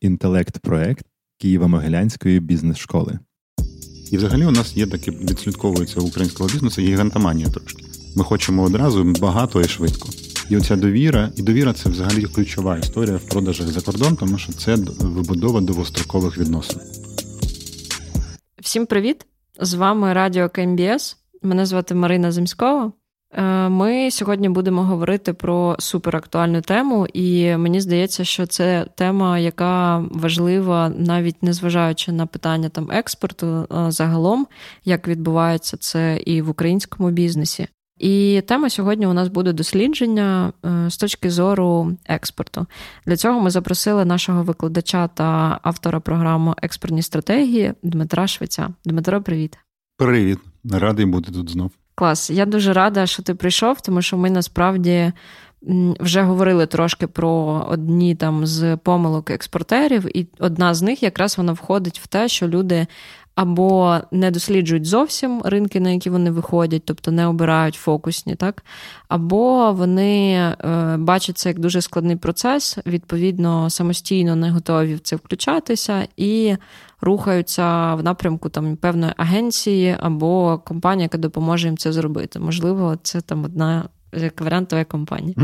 інтелект-проект Києво-Могилянської бізнес-школи. І взагалі у нас є таке відслідковується українського бізнесу гігантоманія трошки. Ми хочемо одразу багато і швидко. І оця довіра, і довіра це взагалі ключова історія в продажах за кордон, тому що це вибудова довгострокових відносин. Всім привіт! З вами Радіо КМБС. Мене звати Марина Земськова. Е, ми сьогодні будемо говорити про суперактуальну тему, і мені здається, що це тема, яка важлива, навіть незважаючи на питання там експорту е, загалом, як відбувається це і в українському бізнесі. І тема сьогодні у нас буде дослідження е, з точки зору експорту. Для цього ми запросили нашого викладача та автора програми експортні стратегії Дмитра Швеця. Дмитро, привіт. Привіт, радий бути тут знов. Клас. Я дуже рада, що ти прийшов, тому що ми насправді вже говорили трошки про одні там з помилок експортерів, і одна з них якраз вона входить в те, що люди. Або не досліджують зовсім ринки, на які вони виходять, тобто не обирають фокусні, так? Або вони е, бачать це як дуже складний процес, відповідно, самостійно не готові в це включатися і рухаються в напрямку там певної агенції або компанії, яка допоможе їм це зробити. Можливо, це там одна як варіантова компанія.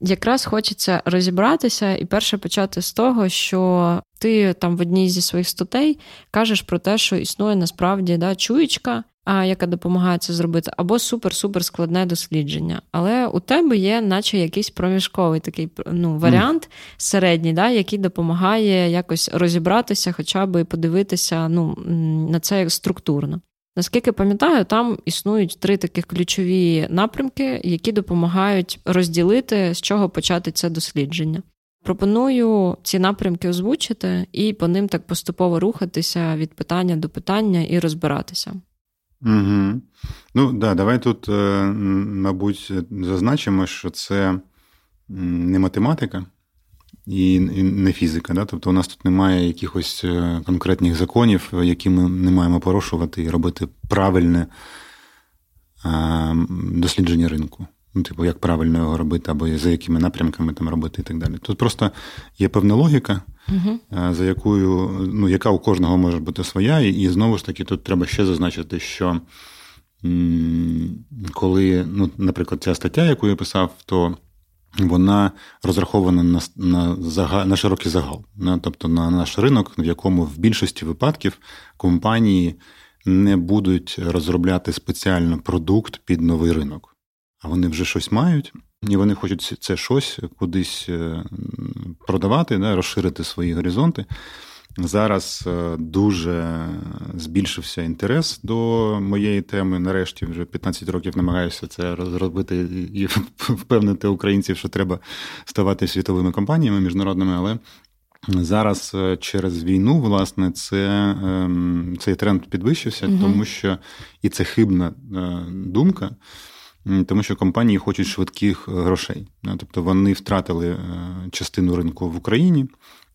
Якраз хочеться розібратися і перше почати з того, що ти там в одній зі своїх статей кажеш про те, що існує насправді да, чуєчка, а яка допомагає це зробити, або супер-супер складне дослідження. Але у тебе є, наче якийсь проміжковий такий ну, варіант середній, да, який допомагає якось розібратися, хоча б подивитися ну, на це як структурно. Наскільки пам'ятаю, там існують три таких ключові напрямки, які допомагають розділити, з чого почати це дослідження. Пропоную ці напрямки озвучити і по ним так поступово рухатися від питання до питання і розбиратися. Угу. Ну да, давай тут, е, мабуть, зазначимо, що це не математика і не фізика. Да? Тобто у нас тут немає якихось е, конкретних законів, які ми не маємо порушувати і робити правильне дослідження ринку. Ну, типу, як правильно його робити, або за якими напрямками там робити і так далі. Тут просто є певна логіка, угу. за якою, ну, яка у кожного може бути своя, і знову ж таки, тут треба ще зазначити, що коли, ну, наприклад, ця стаття, яку я писав, то вона розрахована на на, загал, на широкий загал, на, тобто на наш ринок, в якому в більшості випадків компанії не будуть розробляти спеціально продукт під новий ринок а вони вже щось мають, і вони хочуть це щось кудись е, продавати, да, розширити свої горизонти. Зараз е, дуже збільшився інтерес до моєї теми. Нарешті вже 15 років намагаюся це розробити і впевнити українців, що треба ставати світовими компаніями міжнародними, але зараз е, через війну, власне, це, ем, цей тренд підвищився, угу. тому що і це хибна думка тому що компанії хочуть швидких е, грошей. Тобто вони втратили е, частину ринку в Україні.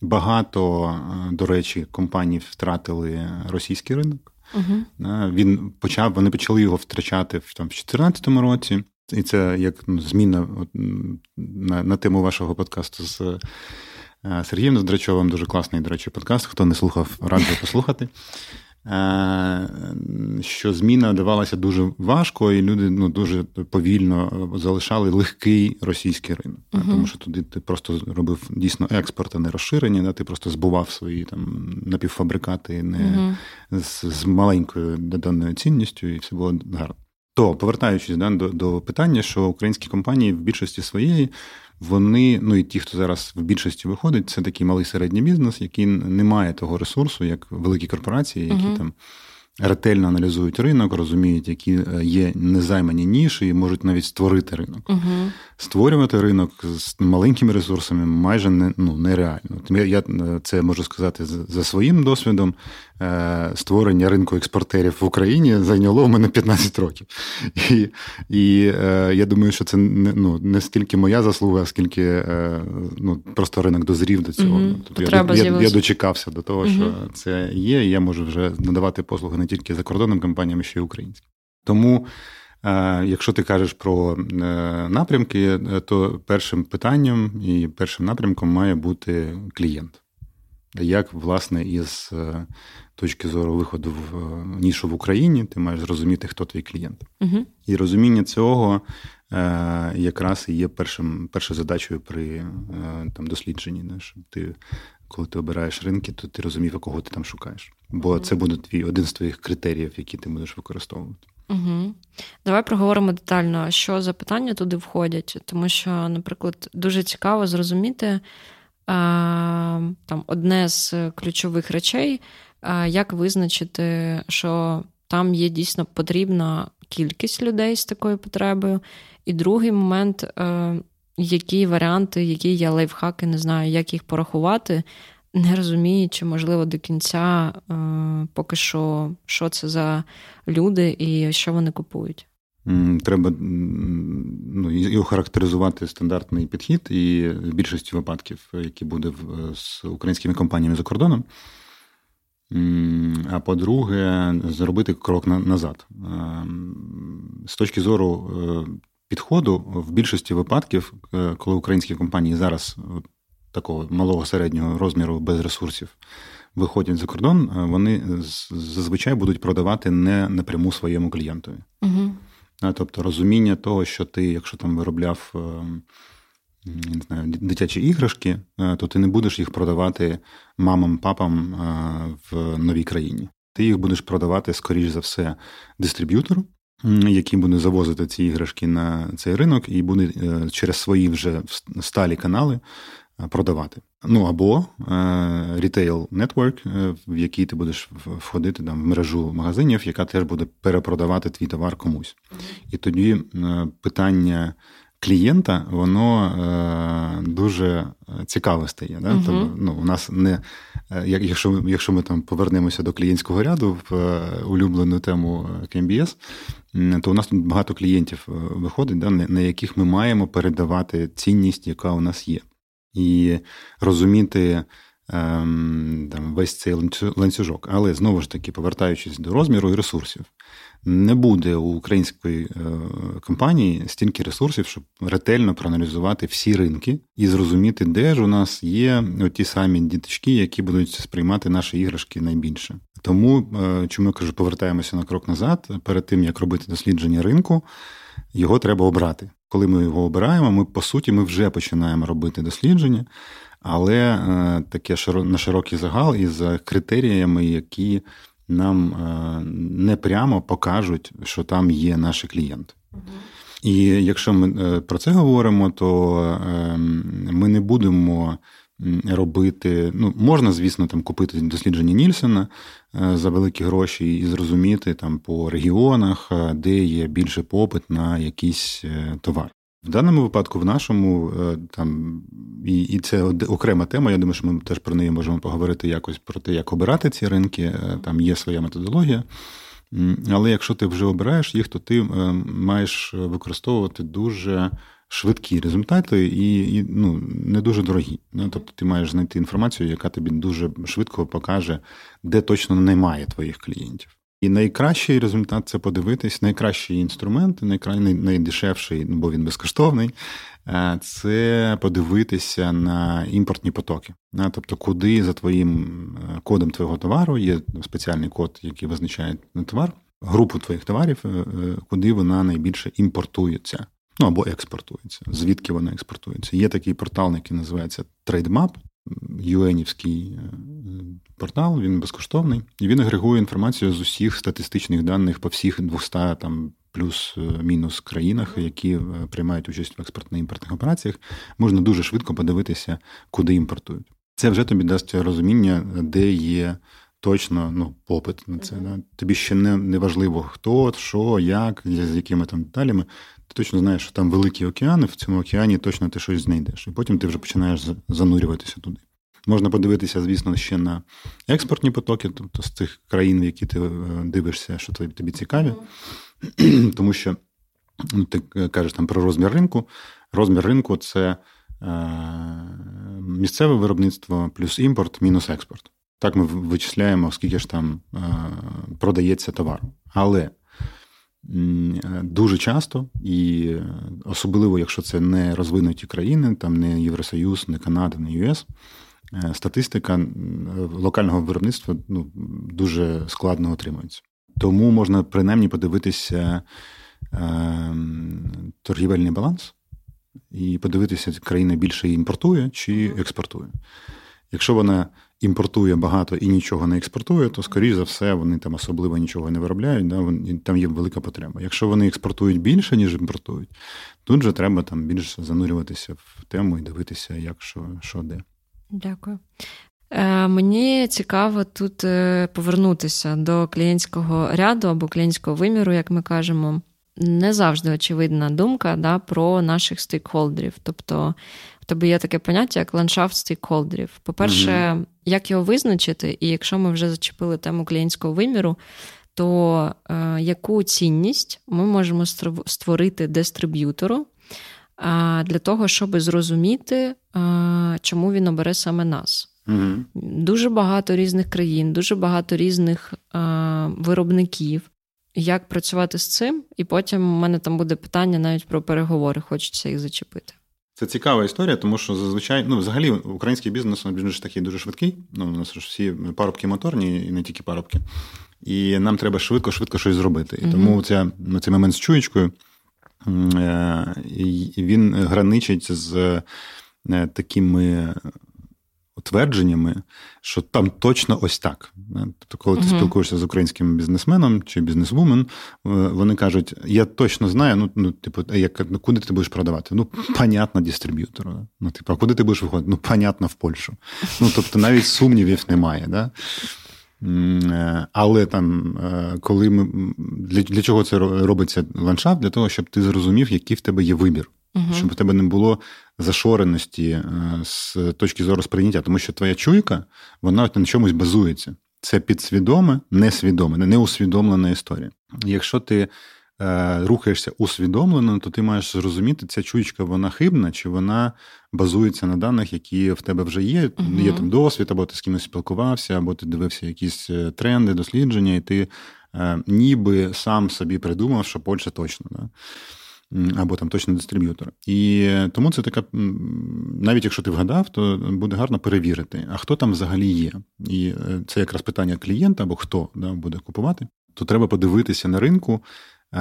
Багато, е, до речі, компаній втратили російський ринок. Угу. Він почав, вони почали його втрачати в там, в 2014 році. І це як ну, зміна от, на на тему вашого подкасту з Сергієм Здрачовим. Дуже класний, до речі, подкаст. Хто не слухав, раджу послухати. Е, що зміна давалася дуже важко, і люди ну, дуже повільно залишали легкий російський ринок. uh Тому що туди ти просто робив дійсно експорт, а не розширення, да? ти просто збував свої там напівфабрикати не uh з, з маленькою доданою цінністю, і все було гарно. То повертаючись да, до, до питання, що українські компанії в більшості своєї вони, ну і ті, хто зараз в більшості виходить, це такий малий середній бізнес, який не має того ресурсу, як великі корпорації, які uh там ретельно аналізують ринок, розуміють, які е, є незаймані ніші, і можуть навіть створити ринок. uh Створювати ринок з маленькими ресурсами майже не, ну, нереально. Я, я е, це можу сказати за своїм досвідом. Е, створення ринку експортерів в Україні зайняло в мене 15 років. І і е, я думаю, що це не ну, не стільки моя заслуга, скільки е, ну, просто ринок дозрів до цього. Угу. Тобто я, я, я дочекався до того, угу. що це є, і я можу вже надавати послуги не тільки закордонним компаніям, а ще й українським. Тому. Якщо ти кажеш про напрямки, то першим питанням і першим напрямком має бути клієнт. Як, власне, із е, точки зору виходу в е, нішу в Україні, ти маєш зрозуміти, хто твій клієнт. Угу. І розуміння цього якраз і є першим, першою задачею при там, дослідженні. Щоб ти, коли ти обираєш ринки, то ти розумів, кого ти там шукаєш. Бо угу. це буде твій один з твоїх критеріїв, які ти будеш використовувати. Угу. Давай проговоримо детально, що за питання туди входять, тому що, наприклад, дуже цікаво зрозуміти там одне з ключових речей, як визначити, що там є дійсно потрібна кількість людей з такою потребою. І другий момент, е, які варіанти, які є лайфхаки, не знаю, як їх порахувати, не розуміючи, можливо, до кінця е, поки що, що це за люди і що вони купують. Треба ну, і охарактеризувати стандартний підхід, і в більшості випадків, які буде з українськими компаніями за кордоном. А по-друге, зробити крок назад. З точки зору е, підходу, в більшості випадків, е, коли українські компанії зараз такого малого середнього розміру без ресурсів виходять за кордон, е, вони зазвичай будуть продавати не напряму своєму клієнтові. Угу. Тобто розуміння того, що ти, якщо там виробляв е, не знаю, дитячі іграшки, е, то ти не будеш їх продавати мамам, папам в новій країні. Ти їх будеш продавати, скоріш за все, дистриб'ютору, який буде завозити ці іграшки на цей ринок, і буде через свої вже сталі канали продавати. Ну або рітейл нетворк, в який ти будеш входити там, в мережу магазинів, яка теж буде перепродавати твій товар комусь. І тоді е, питання. Клієнта, воно е, дуже цікаве стає. Да? Uh-huh. Тобто, ну, у нас не, е, Якщо якщо ми там повернемося до клієнтського ряду в е, улюблену тему КМБС, то у нас тут багато клієнтів виходить, да, на яких ми маємо передавати цінність, яка у нас є і розуміти ем, там, весь цей ланцюжок. Але знову ж таки, повертаючись до розміру і ресурсів, не буде у української е, компанії стільки ресурсів, щоб ретельно проаналізувати всі ринки і зрозуміти, де ж у нас є ті самі діточки, які будуть сприймати наші іграшки найбільше. Тому, е, чому я кажу, повертаємося на крок назад, перед тим як робити дослідження ринку, його треба обрати. Коли ми його обираємо, ми по суті ми вже починаємо робити дослідження, але е, таке на широкий загал із критеріями, які нам е, не прямо покажуть, що там є наші клієнти. І якщо ми е, про це говоримо, то ем, ми не будемо робити. Ну, можна, звісно, там купити дослідження Нільсена за великі гроші і зрозуміти там по регіонах, де є більше попит на якийсь товар. В даному випадку, в нашому е, там і і це окрема тема. Я думаю, що ми теж про неї можемо поговорити якось про те, як обирати ці ринки. Е, там є своя методологія. Але якщо ти вже обираєш їх, то ти е, маєш використовувати дуже швидкі результати і і ну, не дуже дорогі. Тобто ти маєш знайти інформацію, яка тобі дуже швидко покаже, де точно немає твоїх клієнтів. І найкращий результат це подивитись, найкращий інструмент, найкрай, найдешевший, ну, бо він безкоштовний, е, це подивитися на імпортні потоки. Тобто, куди за твоїм е, кодом твого товару є спеціальний код, який визначає товар, групу твоїх товарів, е, куди вона найбільше імпортується. Ну або експортується, звідки вона експортується. Є такий портал, який називається TradeMap, юенівський портал, він безкоштовний, і він агрегує інформацію з усіх статистичних даних по всіх 200 там плюс-мінус країнах, які е, приймають участь в експортно-імпортних операціях. Можна дуже швидко подивитися, куди імпортують. Це вже тобі дасть розуміння, де є. Точно ну, попит на це. Да? Тобі ще не не важливо, хто, що, як, з якими там деталями. Ти точно знаєш, що там великі океани, в цьому океані точно ти щось знайдеш. І потім ти вже починаєш занурюватися туди. Можна подивитися, звісно, ще на експортні потоки, тобто з цих країн, в які ти е, дивишся, що тобі цікаві. Mm-hmm. Тому що ну, ти кажеш там про розмір ринку. Розмір ринку це е, місцеве виробництво плюс імпорт, мінус експорт. Так ми вичисляємо, скільки ж там е, продається товару. Але дуже часто, і особливо, якщо це не розвинуті країни, там не Євросоюз, не Канада, не ЮС, статистика локального виробництва ну, дуже складно отримується. Тому можна принаймні подивитися е, торгівельний баланс і подивитися, країна більше імпортує чи експортує. Якщо вона імпортує багато і нічого не експортує, то, скоріш за все, вони там особливо нічого не виробляють, да, там є велика потреба. Якщо вони експортують більше, ніж імпортують, тут же треба там більше занурюватися в тему і дивитися, як що, що де. Дякую. Е, Мені цікаво тут е, повернутися до клієнтського ряду або клієнтського виміру, як ми кажемо. Не завжди очевидна думка да, про наших стейкхолдерів. Тобто тебе є таке поняття, як ландшафт стейкхолдерів. По-перше, mm-hmm. як його визначити, і якщо ми вже зачепили тему клієнтського виміру, то е, яку цінність ми можемо створити дистриб'ютору е, для того, щоб зрозуміти, е, чому він обере саме нас? Угу. Дуже багато різних країн, дуже багато різних е, виробників. Як працювати з цим? І потім у мене там буде питання навіть про переговори, хочеться їх зачепити. Це цікава історія, тому що зазвичай, ну, взагалі, український бізнес він ж такий дуже швидкий. Ну, у нас ж всі парубки моторні, і не тільки парубки. І нам треба швидко-швидко щось зробити. І mm тому ця, цей момент з чуєчкою е, він граничить з е, такими твердженнями, що там точно ось так. Тобто, коли ти uh спілкуєшся з українським бізнесменом чи бізнесвумен, е, вони кажуть: я точно знаю, ну, ну типу, як, ну, куди ти будеш продавати? Ну, понятно, дистриб'ютору. Ну, типу, а куди ти будеш виходити? Ну, понятно, в Польщу. Ну, тобто, навіть сумнівів немає. Да? Е, але там, е, коли ми для для чого це робиться ландшафт? Для того, щоб ти зрозумів, який в тебе є вибір угу. щоб у тебе не було зашореності е, з точки зору сприйняття, тому що твоя чуйка, вона на чомусь базується. Це підсвідоме, несвідоме, неусвідомлена історія. Якщо ти е, рухаєшся усвідомлено, то ти маєш зрозуміти, ця чуйка вона хибна, чи вона базується на даних, які в тебе вже є. uh Є там досвід, або ти з кимось спілкувався, або ти дивився якісь е, тренди, дослідження, і ти е, ніби сам собі придумав, що Польща точно. Да? Або там точно дистриб'ютор. І тому це така, навіть якщо ти вгадав, то буде гарно перевірити, а хто там взагалі є. І е, це якраз питання клієнта або хто да, буде купувати. То треба подивитися на ринку,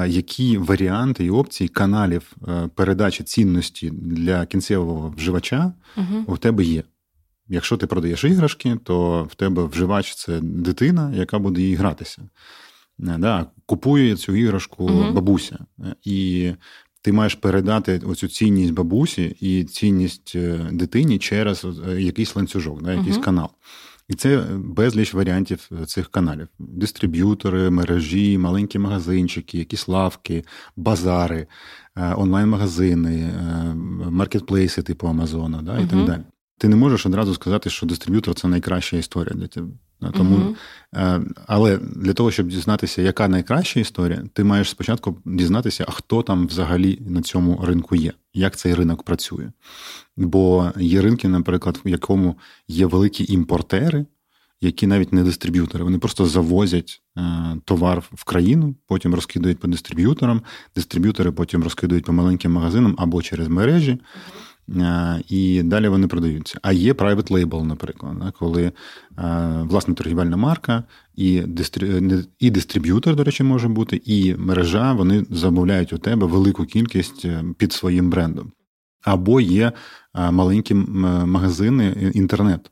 які варіанти і опції каналів е, передачі цінності для кінцевого вживача угу. у тебе є. Якщо ти продаєш іграшки, то в тебе вживач це дитина, яка буде їй гратися. Е, да, Купує цю іграшку uh бабуся. І ти маєш передати оцю цінність бабусі і цінність е, дитині через е, якийсь ланцюжок, да, якийсь uh канал. І це безліч варіантів цих каналів: дистриб'ютори, мережі, маленькі магазинчики, якісь лавки, базари, онлайн-магазини, маркетплейси типу Амазона, да, і так далі. Ти не можеш одразу сказати, що дистриб'ютор це найкраща історія для тебе. Тому, uh Але для того, щоб дізнатися, яка найкраща історія, ти маєш спочатку дізнатися, а хто там взагалі на цьому ринку є, як цей ринок працює. Бо є ринки, наприклад, в якому є великі імпортери, які навіть не дистриб'ютори, вони просто завозять е, товар в країну, потім розкидають по дистриб'юторам, дистриб'ютори потім розкидають по маленьким магазинам або через мережі. Е, і далі вони продаються. А є private label, наприклад, коли е, власна торгівельна марка і дистрі... і дистриб'ютор, до речі, може бути, і мережа вони замовляють у тебе велику кількість е, під своїм брендом. Або є маленькі магазини інтернет.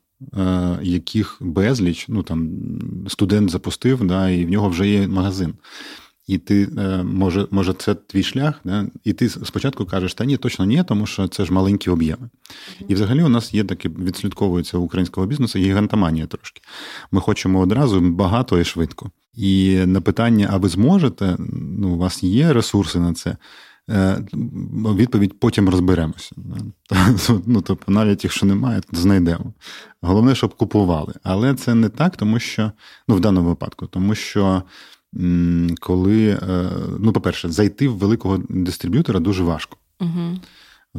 Яких безліч, ну там студент запустив, да, і в нього вже є магазин і ти е, може, може, це твій шлях, да? і ти спочатку кажеш, та ні, точно ні, тому що це ж маленькі об'єми. І взагалі у нас є таке, відслідковується українського бізнесу гігантоманія трошки. Ми хочемо одразу багато і швидко. І на питання, а ви зможете? Ну, у вас є ресурси на це. Е, відповідь потім розберемося. Ну, Тобто, навіть якщо немає, то знайдемо. Головне, щоб купували. Але це не так, тому що ну, в даному випадку, тому що коли, е, ну, по-перше, зайти в великого дистриб'ютора дуже важко. Угу.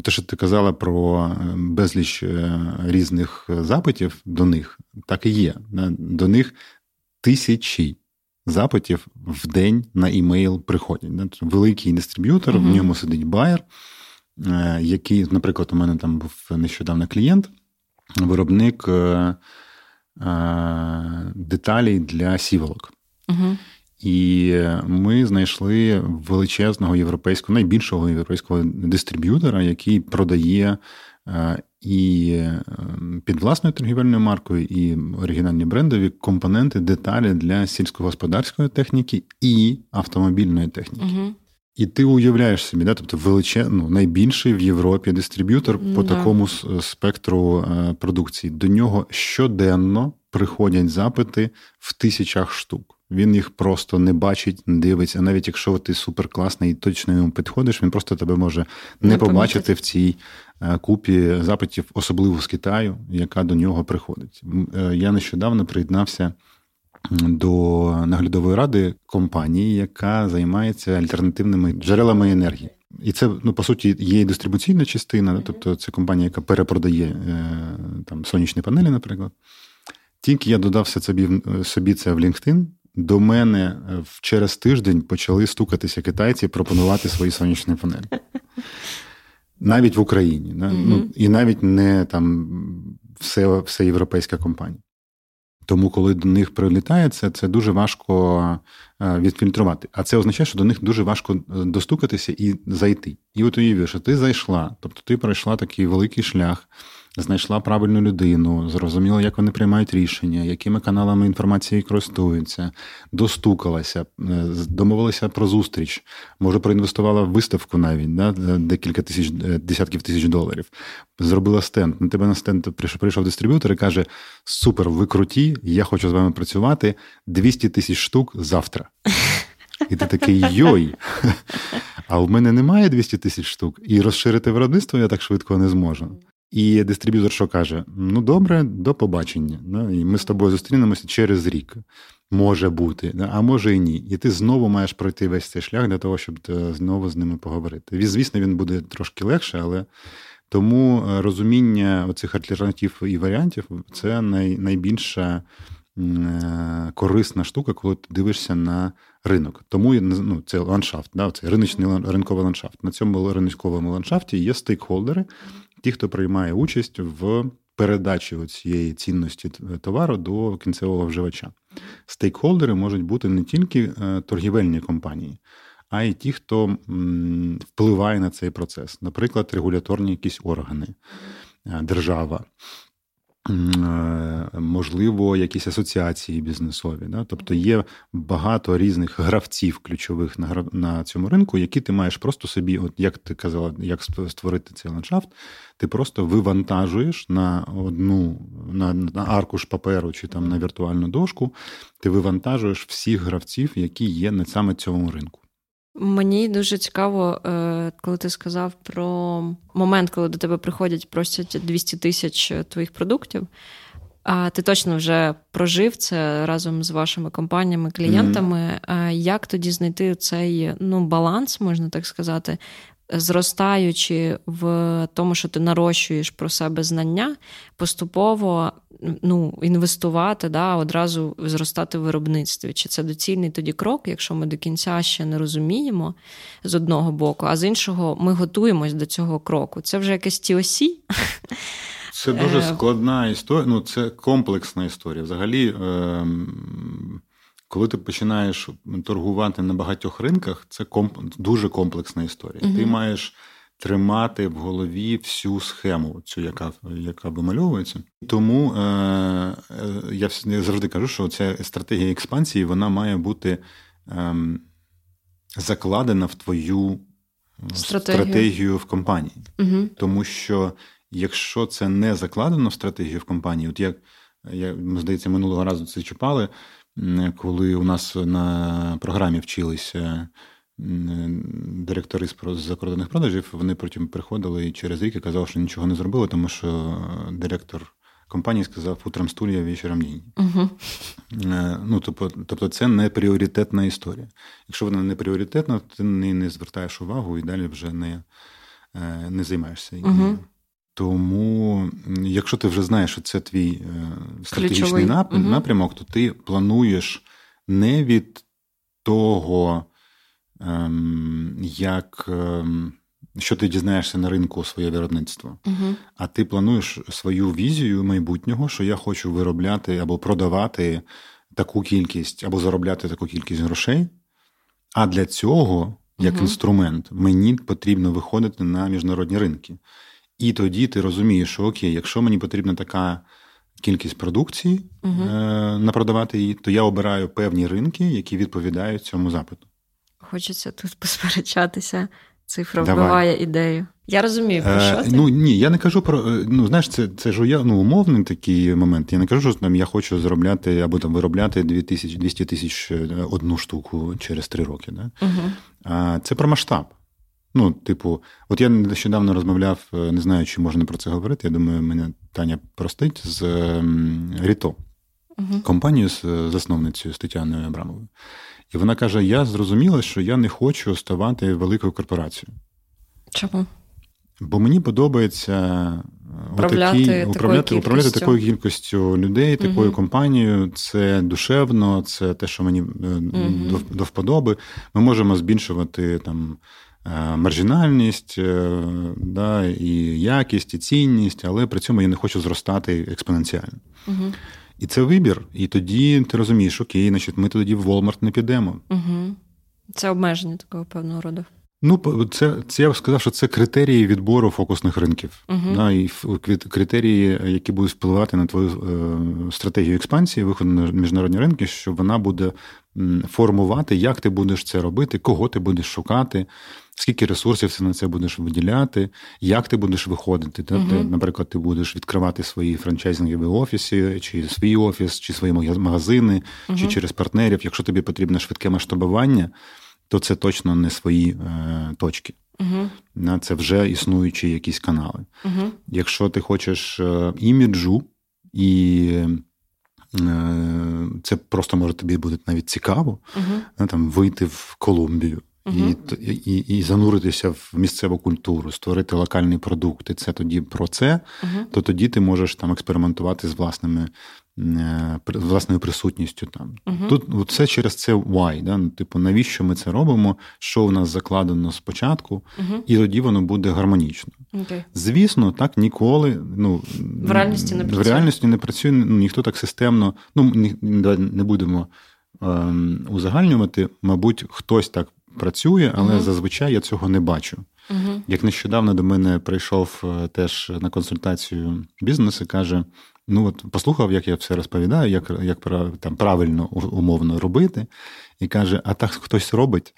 Те, що ти казала про е, безліч е, різних запитів до них, так і є. До них тисячі запитів в день на імейл приходять. Великий дистриб'ютор, угу. в ньому сидить байер, який, наприклад, у мене там був нещодавно клієнт, виробник деталей для сіволок. Угу. І ми знайшли величезного європейського, найбільшого європейського дистриб'ютора, який продає і під власною торгівельною маркою, і оригінальні брендові компоненти, деталі для сільськогосподарської техніки і автомобільної техніки. Угу. І ти уявляєш собі, да, тобто величезний, ну, найбільший в Європі дистриб'ютор по да. такому спектру е, продукції. До нього щоденно приходять запити в тисячах штук. Він їх просто не бачить, не дивиться. Навіть якщо ти суперкласний і точно йому підходиш, він просто тебе може не, не побачити в цій е, купі запитів, особливо з Китаю, яка до нього приходить. Е, я нещодавно приєднався до наглядової ради компанії, яка займається альтернативними джерелами енергії. І це, ну, по суті, є і дистрибуційна частина, тобто це компанія, яка перепродає е, там сонячні панелі, наприклад. Тільки я додав собі собі це в LinkedIn, до мене е, через тиждень почали стукатися китайці пропонувати свої сонячні панелі. Навіть в Україні. Mm-hmm. Ну, І навіть не там все, все європейська компанія. Тому, коли до них прилітає це, це дуже важко е, відфільтрувати. А це означає, що до них дуже важко е, достукатися і зайти. І от уявив, що ти зайшла, тобто ти пройшла такий великий шлях знайшла правильну людину, зрозуміла, як вони приймають рішення, якими каналами інформації користуються, достукалася, е, домовилася про зустріч, може проінвестувала в виставку навіть да, декілька тисяч е, десятків тисяч доларів. Зробила стенд. На тебе на стенд прийшов дистриб'ютор і каже: Супер, ви круті, я хочу з вами працювати 200 тисяч штук завтра. І ти такий йой. А в мене немає 200 тисяч штук, і розширити виробництво я так швидко не зможу. І дистриб'ютор що каже: Ну, добре, до побачення. Да? І ми з тобою зустрінемося через рік. Може бути, а може і ні. І ти знову маєш пройти весь цей шлях для того, щоб е, знову з ними поговорити. Звісно, він буде трошки легше, але тому е, розуміння оцих альтернатив і варіантів це най, найбільша е, корисна штука, коли ти дивишся на ринок. Тому ну, це ландшафт, да? це риночний ринковий ландшафт. На цьому ринковому ландшафті є стейкхолдери ті, хто приймає участь в передачі цієї цінності товару до кінцевого вживача. Стейкхолдери можуть бути не тільки е, торгівельні компанії, а й ті, хто впливає на цей процес, наприклад, регуляторні якісь органи, е, держава. Е, можливо, якісь асоціації бізнесові. Да? Тобто є багато різних гравців ключових на на цьому ринку, які ти маєш просто собі, от як ти казала, як створити цей ландшафт, ти просто вивантажуєш на одну на, на аркуш паперу чи там на віртуальну дошку, ти вивантажуєш всіх гравців, які є на саме цьому ринку. Мені дуже цікаво, е, коли ти сказав про момент, коли до тебе приходять, просять 200 тисяч твоїх продуктів. А ти точно вже прожив це разом з вашими компаніями, клієнтами. Mm-hmm. Як тоді знайти цей ну, баланс, можна так сказати, зростаючи в тому, що ти нарощуєш про себе знання, поступово ну, інвестувати, да, одразу зростати в виробництві. Чи це доцільний тоді крок, якщо ми до кінця ще не розуміємо з одного боку, а з іншого ми готуємось до цього кроку. Це вже якесь TOC. Це дуже е, складна історія, ну це комплексна історія. Взагалі. Е- коли ти починаєш торгувати на багатьох ринках, це комп... дуже комплексна історія. Угу. Ти маєш тримати в голові всю схему, цю, яка яка вимальовується. Тому е, е, я завжди кажу, що ця стратегія експансії вона має бути е, закладена в твою стратегію, стратегію в компанії. Угу. Тому що якщо це не закладено в стратегію в компанії, от як я здається, минулого разу це чіпали коли у нас на програмі вчилися директори з закордонних продажів, вони потім приходили і через рік і казали, що нічого не зробили, тому що директор компанії сказав утром стулья, вечором дінь. Угу. Ну, тобто, тобто, це не пріоритетна історія. Якщо вона не пріоритетна, ти не, не звертаєш увагу і далі вже не е, не займаєшся. Угу. Тому, якщо ти вже знаєш, що це твій е, стратегічний нап... угу. напрямок, то ти плануєш не від того, ем, як ем, що ти дізнаєшся на ринку своє виробництво, угу. а ти плануєш свою візію майбутнього, що я хочу виробляти або продавати таку кількість, або заробляти таку кількість грошей. А для цього, як угу. інструмент, мені потрібно виходити на міжнародні ринки. І тоді ти розумієш, що окей, якщо мені потрібна така кількість продукції угу. е- напродавати її, то я обираю певні ринки, які відповідають цьому запиту. Хочеться тут посперечатися. Цифра Давай. вбиває ідею. Я розумію, про що ти? Ну ні, я не кажу про е, ну знаєш, це це ж я ну, умовний такий момент. Я не кажу, що там я хочу заробляти або там виробляти 2000, 200 тисяч е, одну штуку через три роки. Да? Угу. А це про масштаб. Ну, типу, от я нещодавно розмовляв, е, не знаю, чи можна про це говорити. Я думаю, мене Таня простить з Ріто, угу. компанією з засновницею з Тетяною Абрамовою. І вона каже: Я зрозуміла, що я не хочу ставати великою корпорацією. Чому? Бо мені подобається е, управляти, отакі, такою управляти, управляти такою кількістю людей, такою угу. компанією. Це душевно, це те, що мені угу. до, до вподоби. Ми можемо збільшувати там. Е, маржинальність, да, і якість, і цінність, але при цьому я не хочу зростати експоненціально. Угу. І це вибір. І тоді ти розумієш, окей, значить, ми тоді в Walmart не підемо. Угу. Це обмеження такого певного роду. Ну, це це я б сказав, що це критерії відбору фокусних ринків. Uh-huh. Да, І критерії, які будуть впливати на твою е, стратегію експансії, виходу на міжнародні ринки, що вона буде формувати, як ти будеш це робити, кого ти будеш шукати, скільки ресурсів ти на це будеш виділяти, як ти будеш виходити. Uh-huh. Наприклад, ти будеш відкривати свої франчайзингові офіси, чи свій офіс, чи свої магазини, uh-huh. чи через партнерів. Якщо тобі потрібне швидке масштабування то це точно не свої е, точки. Угу. Це вже існуючі якісь канали. Якщо ти хочеш е, іміджу, і це просто може тобі буде навіть цікаво, угу. там вийти в Колумбію. І, і і, зануритися в місцеву культуру, створити локальний продукт, це тоді про це, uh-huh. то тоді ти можеш там експериментувати з власними Е, власною присутністю там. uh Тут все через це why, да? ну, типу, навіщо ми це робимо, що в нас закладено спочатку, uh і тоді воно буде гармонічно. Okay. Звісно, так ніколи ну, в реальності не працює. В реальності не працює, ну, ніхто так системно, ну не будемо ем, узагальнювати, мабуть, хтось так працює, але uh зазвичай я цього не бачу. Як нещодавно до мене прийшов е, теж на консультацію бізнес і каже: Ну от послухав, як я все розповідаю, як як там правильно умовно робити, і каже: А так хтось робить?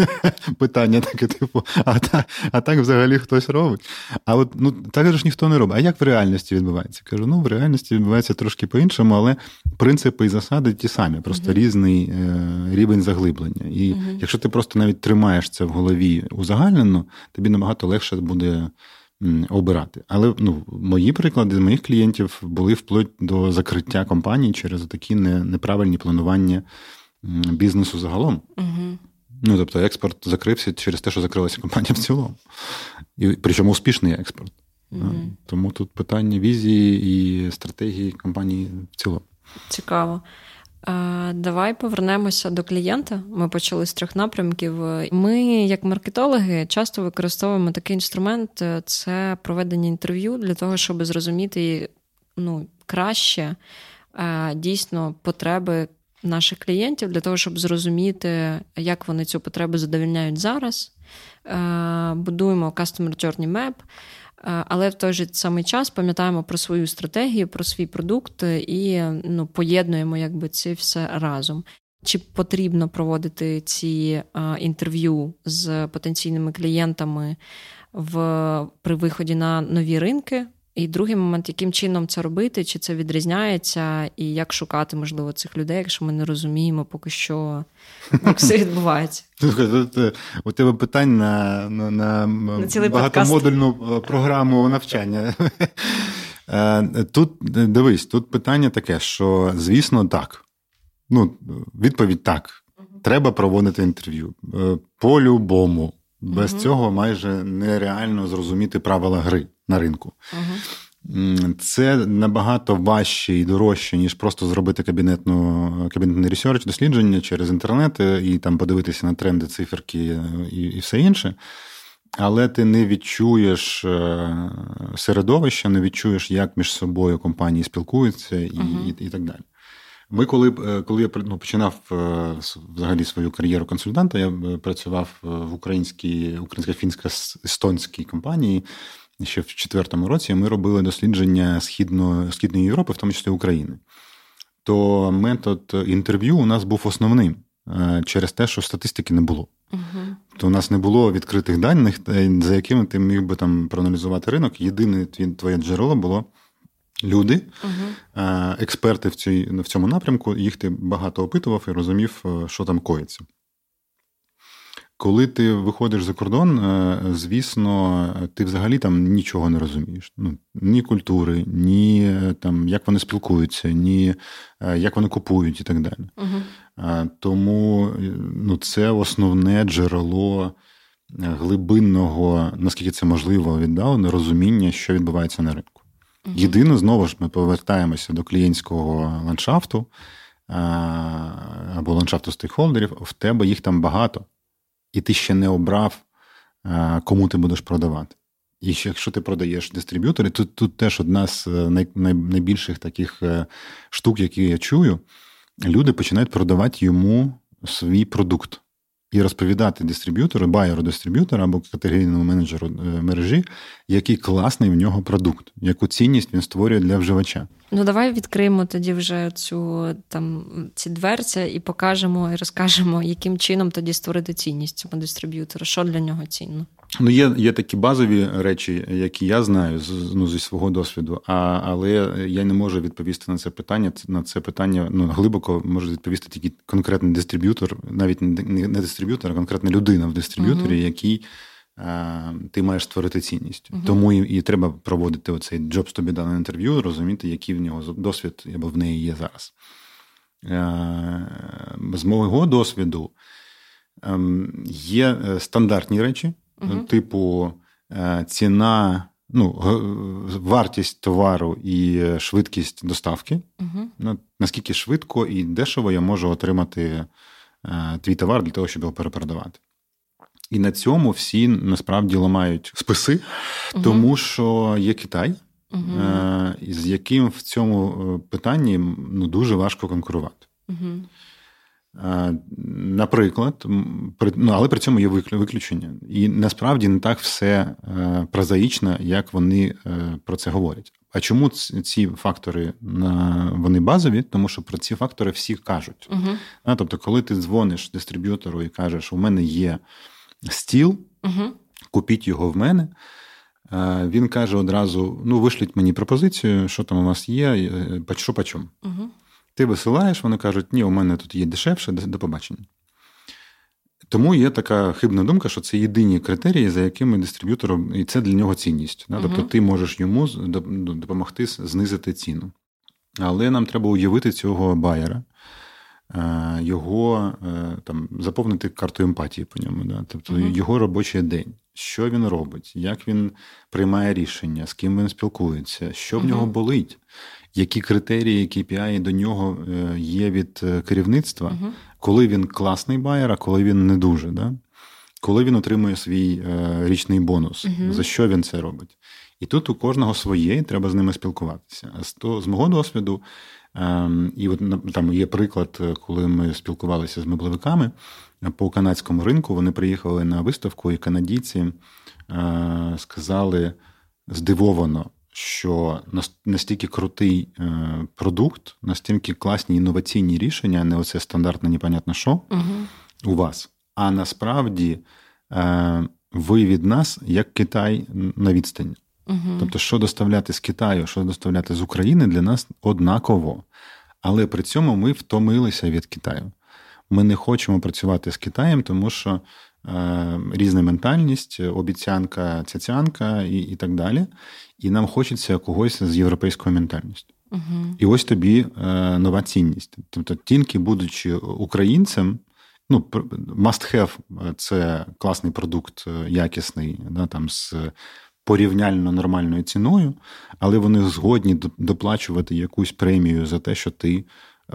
Питання таке, типу, а так а так взагалі хтось робить. А от ну так ж ніхто не робить. А як в реальності відбувається? Кажу, ну в реальності відбувається трошки по-іншому, але принципи і засади ті самі, просто uh-huh. різний е, рівень заглиблення. І uh-huh. якщо ти просто навіть тримаєш це в голові узагальнено, тобі набагато легше буде обирати. Але ну, мої приклади з моїх клієнтів були вплоть до закриття компаній через такі неправильні планування бізнесу загалом. Угу. Ну, тобто, експорт закрився через те, що закрилася компанія в цілому. І Причому успішний експорт. Угу. Тому тут питання візії і стратегії компанії в цілому. Цікаво. Давай повернемося до клієнта. Ми почали з трьох напрямків. Ми, як маркетологи, часто використовуємо такий інструмент це проведення інтерв'ю для того, щоб зрозуміти ну, краще дійсно потреби наших клієнтів, для того, щоб зрозуміти, як вони цю потребу задовільняють зараз. Будуємо Customer Journey Map. Е, але в той же самий час пам'ятаємо про свою стратегію, про свій продукт і ну, поєднуємо якби це все разом. Чи потрібно проводити ці е, інтерв'ю з потенційними клієнтами в, при виході на нові ринки? І другий момент, яким чином це робити, чи це відрізняється, і як шукати, можливо, цих людей, якщо ми не розуміємо поки що, як все відбувається. Е, у тебе питань на на, на, на багатомодульну е, програму навчання. Е, тут дивись, тут питання таке, що, звісно, так. Ну, Відповідь так. Треба проводити інтерв'ю. По-любому. Без угу. цього майже нереально зрозуміти правила гри на ринку. Угу. Це набагато важче і дорожче, ніж просто зробити кабінетну, кабінетний ресерч, дослідження через інтернет і там подивитися на тренди, циферки і, і все інше. але ти не відчуєш е, середовища, не відчуєш, як між собою компанії спілкуються і, uh-huh. і, і так далі. Ми, коли е, коли я ну, починав е, взагалі свою кар'єру консультанта, я працював в українській українсько-фінсько естонській компанії ще в четвертому році. Ми робили дослідження східної східної Європи, в тому числі України. То метод інтерв'ю у нас був основним через те, що статистики не було. Угу. То у нас не було відкритих даних, за якими ти міг би там проаналізувати ринок. Єдине твоє джерело було люди, угу. експерти в цій, в цьому напрямку. Їх ти багато опитував і розумів, е, що там коїться. Коли ти виходиш за кордон, е, звісно, ти взагалі там нічого не розумієш. Ну, Ні культури, ні е, там, як вони спілкуються, ні як вони купують і так далі. Угу. Тому ну, це основне джерело глибинного, наскільки це можливо, віддалено розуміння, що відбувається на ринку. Угу. Єдине, знову ж ми повертаємося до клієнтського ландшафту або ландшафту стейкхолдерів, в тебе їх там багато, і ти ще не обрав, кому ти будеш продавати. І якщо ти продаєш дистриб'ютори, тут тут теж одна з е, най, най, найбільших таких е, штук, які я чую, люди починають продавати йому свій продукт і розповідати дистриб'ютору, байеру дистриб'ютора або категорійному менеджеру е, мережі, який класний в нього продукт, яку цінність він створює для вживача. Ну давай відкриємо тоді вже цю там ці дверця і покажемо і розкажемо, яким чином тоді створити цінність цьому дистриб'ютору, що для нього цінно. Ну, є є такі базові речі, які я знаю з ну, зі свого досвіду, а, але я не можу відповісти на це питання. На це питання ну, глибоко може відповісти тільки конкретний дистриб'ютор, навіть не дистриб'ютор, а конкретна людина в дистриб'юторі, uh-huh. який а, ти маєш створити цінність. Uh-huh. Тому і, і треба проводити оцей Jobs to be done інтерв'ю, розуміти, який в нього досвід або в неї є зараз. А, з мого досвіду ем, є е, стандартні речі uh типу е, ціна, ну, вартість товару і швидкість доставки. uh Наскільки швидко і дешево я можу отримати е, твій товар для того, щоб його перепродавати. І на цьому всі насправді ламають списи, uh тому що є Китай, uh з яким в цьому питанні ну, дуже важко конкурувати. Наприклад, ну, але при цьому є виключення. І насправді не так все е, прозаїчно, як вони е, про це говорять. А чому ці фактори вони базові? Тому що про ці фактори всі кажуть. Uh-huh. Тобто, коли ти дзвониш дистриб'ютору і кажеш, у мене є стіл, uh-huh. купіть його в мене. Е, він каже одразу: ну, вишліть мені пропозицію, що там у вас є, що по чому. Uh-huh. Ти висилаєш, вони кажуть, ні, у мене тут є дешевше, до побачення. Тому є така хибна думка, що це єдині критерії, за якими дистриб'ютором, і це для нього цінність. Uh-huh. Тобто ти можеш йому допомогти знизити ціну. Але нам треба уявити цього байера, е, його е, там, заповнити карту емпатії по ньому. Да? Тобто uh-huh. його робочий день, що він робить, як він приймає рішення, з ким він спілкується, що в uh-huh. нього болить які критерії KPI до нього е, є від е, керівництва, uh коли він класний байер, а коли він не дуже. Да? Коли він отримує свій е, річний бонус, uh за що він це робить? І тут у кожного своє, і треба з ними спілкуватися. А з, то, з мого досвіду, ем, і от там є приклад, коли ми спілкувалися з меблевиками по канадському ринку, вони приїхали на виставку, і канадійці сказали здивовано що настільки крутий е, продукт, настільки класні інноваційні рішення, а не оце стандартне, непонятно що угу. у вас. А насправді е, ви від нас як Китай на відстані. Угу. Тобто, що доставляти з Китаю, що доставляти з України для нас однаково. Але при цьому ми втомилися від Китаю. Ми не хочемо працювати з Китаєм, тому що різна ментальність, обіцянка, цяцянка і і так далі. І нам хочеться когось з європейською ментальністю. uh І ось тобі е, нова цінність. Тобто, тільки будучи українцем, ну, must have – це класний продукт, е, якісний, да, там з порівняльно нормальною ціною, але вони згодні доплачувати якусь премію за те, що ти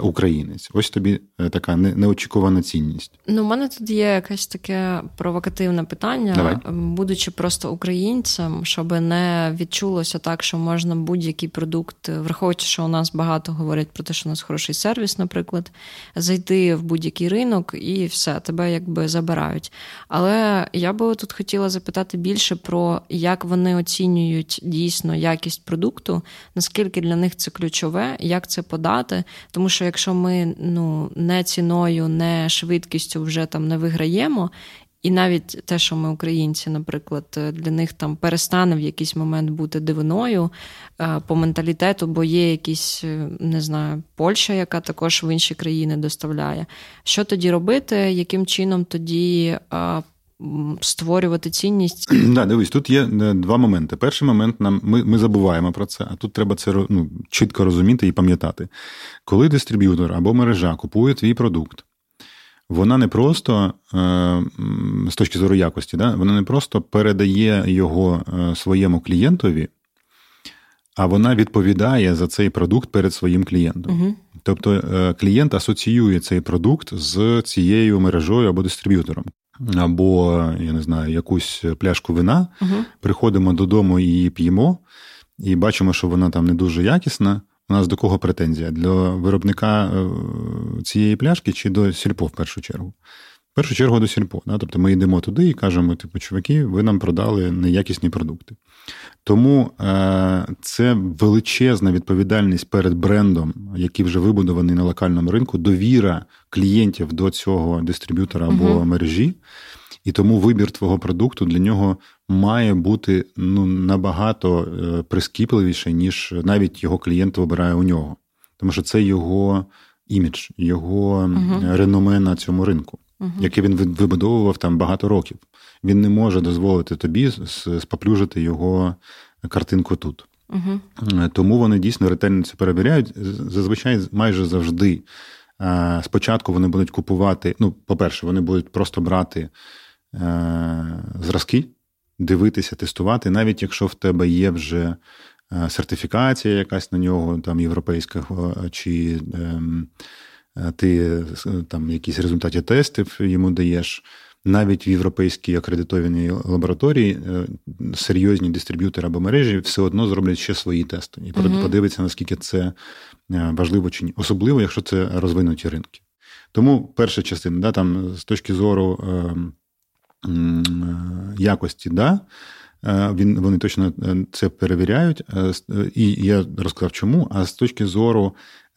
українець. Ось тобі е, така неочікувана цінність. Ну, у мене тут є якесь таке провокативне питання, Давай. будучи просто українцем, щоб не відчулося так, що можна будь-який продукт, враховуючи, що у нас багато говорять про те, що у нас хороший сервіс, наприклад, зайти в будь-який ринок і все, тебе якби забирають. Але я би тут хотіла запитати більше про як вони оцінюють дійсно якість продукту, наскільки для них це ключове, як це подати. Тому що якщо ми ну не ціною, не швидкістю вже там не виграємо. І навіть те, що ми українці, наприклад, для них там перестане в якийсь момент бути дивиною е, по менталітету, бо є якісь, е, не знаю, Польща, яка також в інші країни доставляє. Що тоді робити? Яким чином тоді е, створювати цінність. Да, дивись, тут є е, два моменти. Перший момент нам ми ми забуваємо про це, а тут треба це ну, чітко розуміти і пам'ятати. Коли дистриб'ютор або мережа купує твій продукт, вона не просто е, з точки зору якості, да, вона не просто передає його е, своєму клієнтові. А вона відповідає за цей продукт перед своїм клієнтом. uh Тобто клієнт асоціює цей продукт з цією мережою або дистриб'ютором або я не знаю, якусь пляшку вина, угу. приходимо додому і її п'ємо, і бачимо, що вона там не дуже якісна. У нас до кого претензія? Для виробника е, цієї пляшки чи до сільпо в першу чергу? Першу чергу до сільпо. Да? Тобто ми йдемо туди і кажемо, типу, чуваки, ви нам продали неякісні продукти. Тому е, це величезна відповідальність перед брендом, який вже вибудований на локальному ринку, довіра клієнтів до цього дистриб'ютора або uh мережі. І тому вибір твого продукту для нього має бути ну, набагато е, прискіпливіше, ніж навіть його клієнт вибирає у нього. Тому що це його імідж, його uh реноме на цьому ринку, uh яке він вибудовував там багато років він не може дозволити тобі споплюжити його картинку тут. Угу. Тому вони дійсно ретельно це перевіряють. Зазвичай майже завжди. Спочатку вони будуть купувати. Ну, по-перше, вони будуть просто брати е, зразки, дивитися, тестувати, навіть якщо в тебе є вже е, сертифікація якась на нього, там європейська, чи ем, ти там якісь результати тестів йому даєш. Навіть в європейській акредитованій лабораторії е, серйозні дистриб'ютори або мережі все одно зроблять ще свої тести. І uh подивиться, наскільки це е, важливо чи ні, особливо, якщо це розвинуті ринки. Тому перша частина, да, там з точки зору е, якості, да, він, вони точно це перевіряють, і я розказав, чому. А з точки зору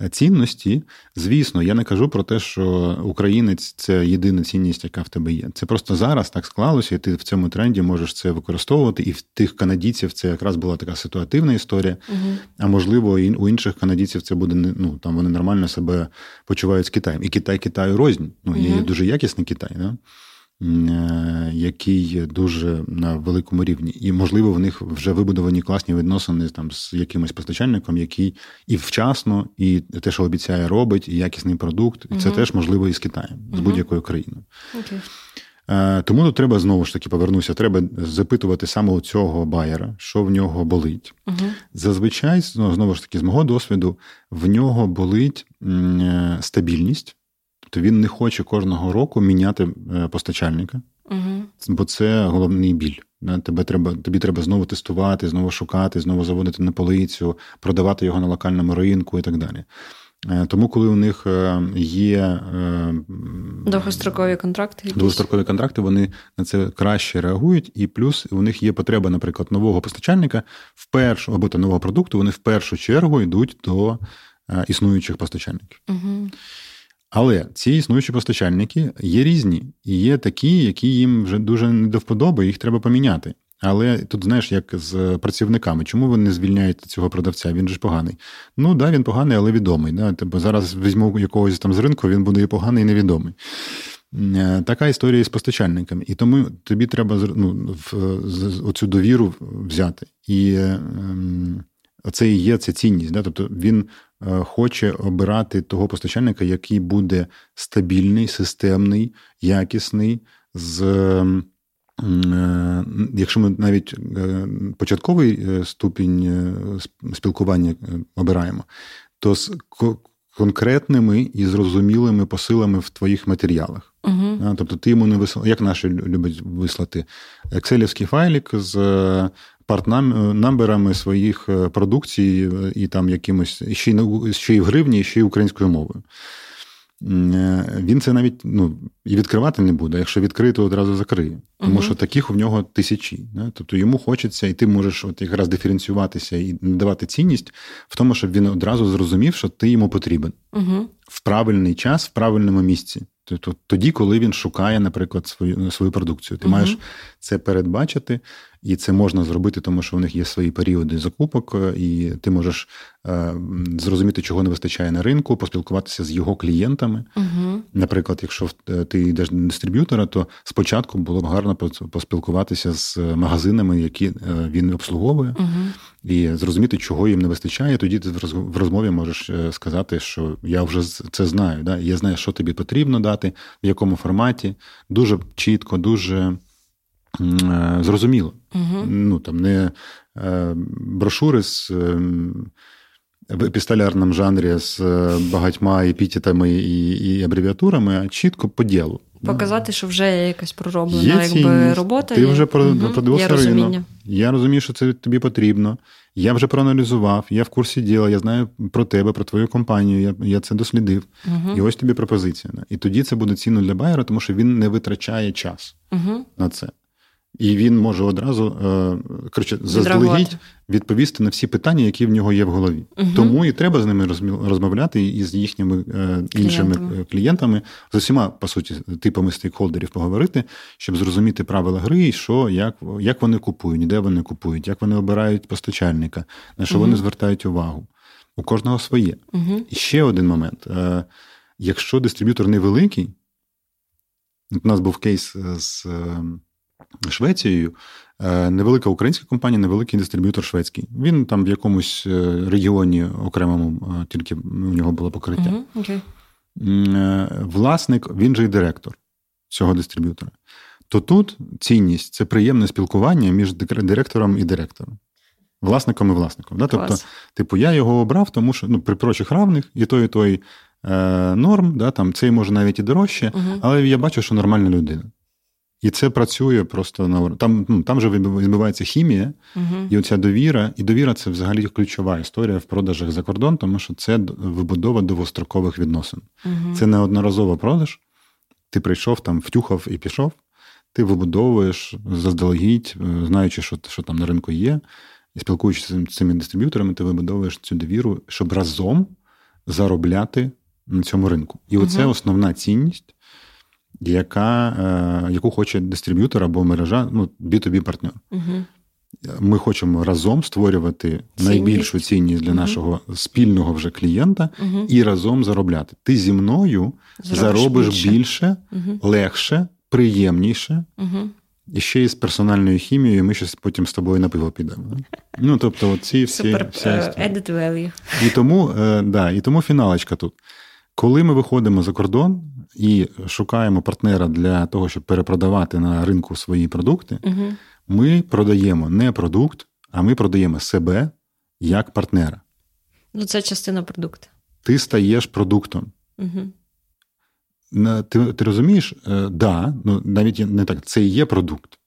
цінності, звісно, я не кажу про те, що українець це єдина цінність, яка в тебе є. Це просто зараз так склалося, і ти в цьому тренді можеш це використовувати. І в тих канадійців це якраз була така ситуативна історія. Угу. А можливо, і у інших канадійців це буде ну там вони нормально себе почувають з Китаєм. І Китай Китаю рознь. Ну, є угу. дуже якісний Китай. Да? Е, який дуже на великому рівні, і можливо в них вже вибудовані класні відносини там з якимось постачальником, який і вчасно, і те, що обіцяє, робить, і якісний продукт, і це uh теж можливо і з Китаєм, з будь-якою країною. Okay. Тому тут треба знову ж таки повернуся. Треба запитувати саме у цього байера, що в нього болить. uh Зазвичай, знову ж таки, з мого досвіду, в нього болить е, стабільність. Тобто він не хоче кожного року міняти е, постачальника, угу. бо це головний біль. Тебе треба, Тобі треба знову тестувати, знову шукати, знову заводити на полицю, продавати його на локальному ринку і так далі. Е, тому, коли у них е, є довгострокові контракти, якісь? довгострокові контракти, вони на це краще реагують, і плюс у них є потреба, наприклад, нового постачальника в першу або нового продукту, вони в першу чергу йдуть до існуючих постачальників. Угу. Але ці існуючі постачальники є різні, і є такі, які їм вже дуже не до вподоби, їх треба поміняти. Але тут, знаєш, як з працівниками, чому ви не звільняєте цього продавця? Він же ж поганий. Ну да, він поганий, але відомий. Да? Тобто зараз візьму якогось там з ринку, він буде і поганий, і невідомий. Е, така історія з постачальниками. І тому тобі треба ну, оцю довіру взяти. І ем, оце і є ця цінність. Да? Тобто він Е, хоче обирати того постачальника, який буде стабільний, системний, якісний. з... Е, якщо ми навіть е, початковий ступінь спілкування обираємо, то з конкретними і зрозумілими посилами в твоїх матеріалах. Угу. Тобто ти йому не вислав, як наші люблять вислати, екселівський файлік з е, партнамберами своїх е, продукцій і там якимось ще й ще й в гривні, ще й українською мовою. Він це навіть ну, і відкривати не буде. Якщо відкрити, одразу закриє. Тому uh що таких у нього тисячі. Не? Тобто йому хочеться, і ти можеш от якраз диференціюватися і надавати цінність в тому, щоб він одразу зрозумів, що ти йому потрібен uh в правильний час, в правильному місці. Тобто тоді, коли він шукає, наприклад, свою свою продукцію, ти uh маєш це передбачити, і це можна зробити, тому що у них є свої періоди закупок, е, і ти можеш е, зрозуміти, чого не вистачає на ринку, поспілкуватися з його клієнтами. uh Наприклад, якщо е, ти йдеш до дистриб'ютора, то спочатку було б гарно поспілкуватися з магазинами, які він обслуговує, uh і зрозуміти, чого їм не вистачає. Тоді ти в розмові можеш сказати, що я вже це знаю. Да? Я знаю, що тобі потрібно дати, в якому форматі. Дуже чітко, дуже. Е, зрозуміло. Угу. Ну там не е, брошури з е, в епістолярному жанрі з багатьма епітетами і і абревіатурами, а чітко по ділу. Показати, що вже є якась пророблена є якби, робота. Ти вже угу. продивився ринок. Я розумію, що це тобі потрібно. Я вже проаналізував, я в курсі діла, я знаю про тебе, про твою компанію, я я це дослідив. Угу. І ось тобі пропозиція. І тоді це буде цінно для байера, тому що він не витрачає час угу. на це. І він може одразу е, коротше, заздалегідь відповісти на всі питання, які в нього є в голові. Угу. Тому і треба з ними розмовляти і з їхніми е, іншими клієнтами. клієнтами, з усіма, по суті, типами стейкхолдерів поговорити, щоб зрозуміти правила гри, і що, як як вони купують, де вони купують, як вони обирають постачальника, на що угу. вони звертають увагу. У кожного своє. Угу. І ще один момент: Е, якщо дистриб'ютор невеликий, у нас був кейс з. Швецією. Е, невелика українська компанія, невеликий дистриб'ютор шведський. Він там в якомусь е, регіоні окремому, е, тільки у нього було покриття. Uh-huh. Okay. Власник, він же і директор цього дистриб'ютора. То тут цінність це приємне спілкування між директором і директором, власником і власником. Да? Тобто, типу, я його обрав, тому що ну, при прочих равних і той, і той е, норм, да, там, цей може навіть і дорожче, uh-huh. але я бачу, що нормальна людина. І це працює просто на там. Ну там же відбувається хімія, uh і оця довіра. І довіра це взагалі ключова історія в продажах за кордон, тому що це вибудова довгострокових відносин. uh Це не одноразово продаж. Ти прийшов там, втюхав і пішов. Ти вибудовуєш заздалегідь, е, знаючи, що що там на ринку є, і спілкуючись з цими дистриб'юторами, ти вибудовуєш цю довіру, щоб разом заробляти на цьому ринку. І оце uh основна цінність яка, е, яку хоче дистриб'ютор або мережа, ну, B2B партнер. Угу. Ми хочемо разом створювати цінність. найбільшу цінність для угу. нашого спільного вже клієнта угу. і разом заробляти. Ти зі мною Заробиш заробиш більше, більше легше, приємніше. І ще із персональною хімією ми щось потім з тобою на пиво підемо. Ну, тобто, ці всі Super, всі uh, added value. І тому, е, да, і тому фіналочка тут. Коли ми виходимо за кордон і шукаємо партнера для того, щоб перепродавати на ринку свої продукти, угу. ми продаємо не продукт, а ми продаємо себе як партнера. Ну, це частина продукту. Ти стаєш продуктом. Угу. Ти ти розумієш, е, да, ну навіть не так, це і є продукт.